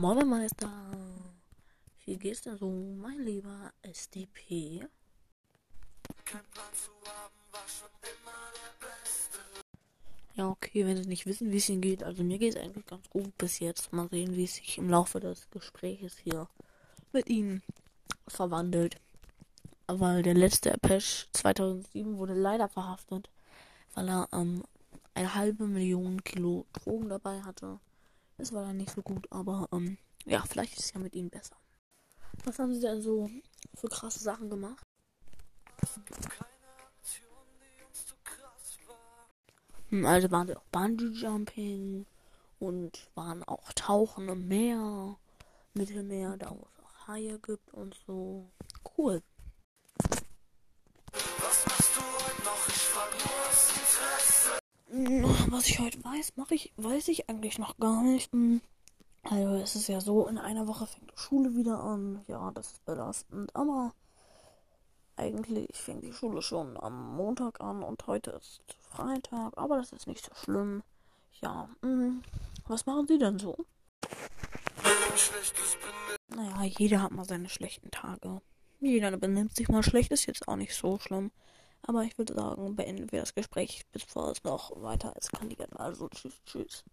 Moin Meister, wie geht's denn so, mein lieber SDP? Ja, okay, wenn Sie nicht wissen, wie es Ihnen geht, also mir geht es eigentlich ganz gut bis jetzt. Mal sehen, wie es sich im Laufe des Gespräches hier mit Ihnen verwandelt. Weil der letzte Apache 2007 wurde leider verhaftet, weil er ähm, eine halbe Million Kilo Drogen dabei hatte. Das war dann nicht so gut, aber ähm, ja, vielleicht ist es ja mit Ihnen besser. Was haben Sie denn so für krasse Sachen gemacht? Hm, Also waren Sie auch Bungee Jumping und waren auch Tauchen im Meer, Mittelmeer, da wo es auch Haie gibt und so. Cool. Was ich heute weiß, mache ich, weiß ich eigentlich noch gar nicht. Hm, Also es ist ja so, in einer Woche fängt die Schule wieder an. Ja, das ist belastend, aber eigentlich fängt die Schule schon am Montag an und heute ist Freitag, aber das ist nicht so schlimm. Ja, hm, was machen Sie denn so? Naja, jeder hat mal seine schlechten Tage. Jeder benimmt sich mal schlecht, ist jetzt auch nicht so schlimm. Aber ich würde sagen, beenden wir das Gespräch, bevor es noch weiter eskaliert. Also tschüss, tschüss.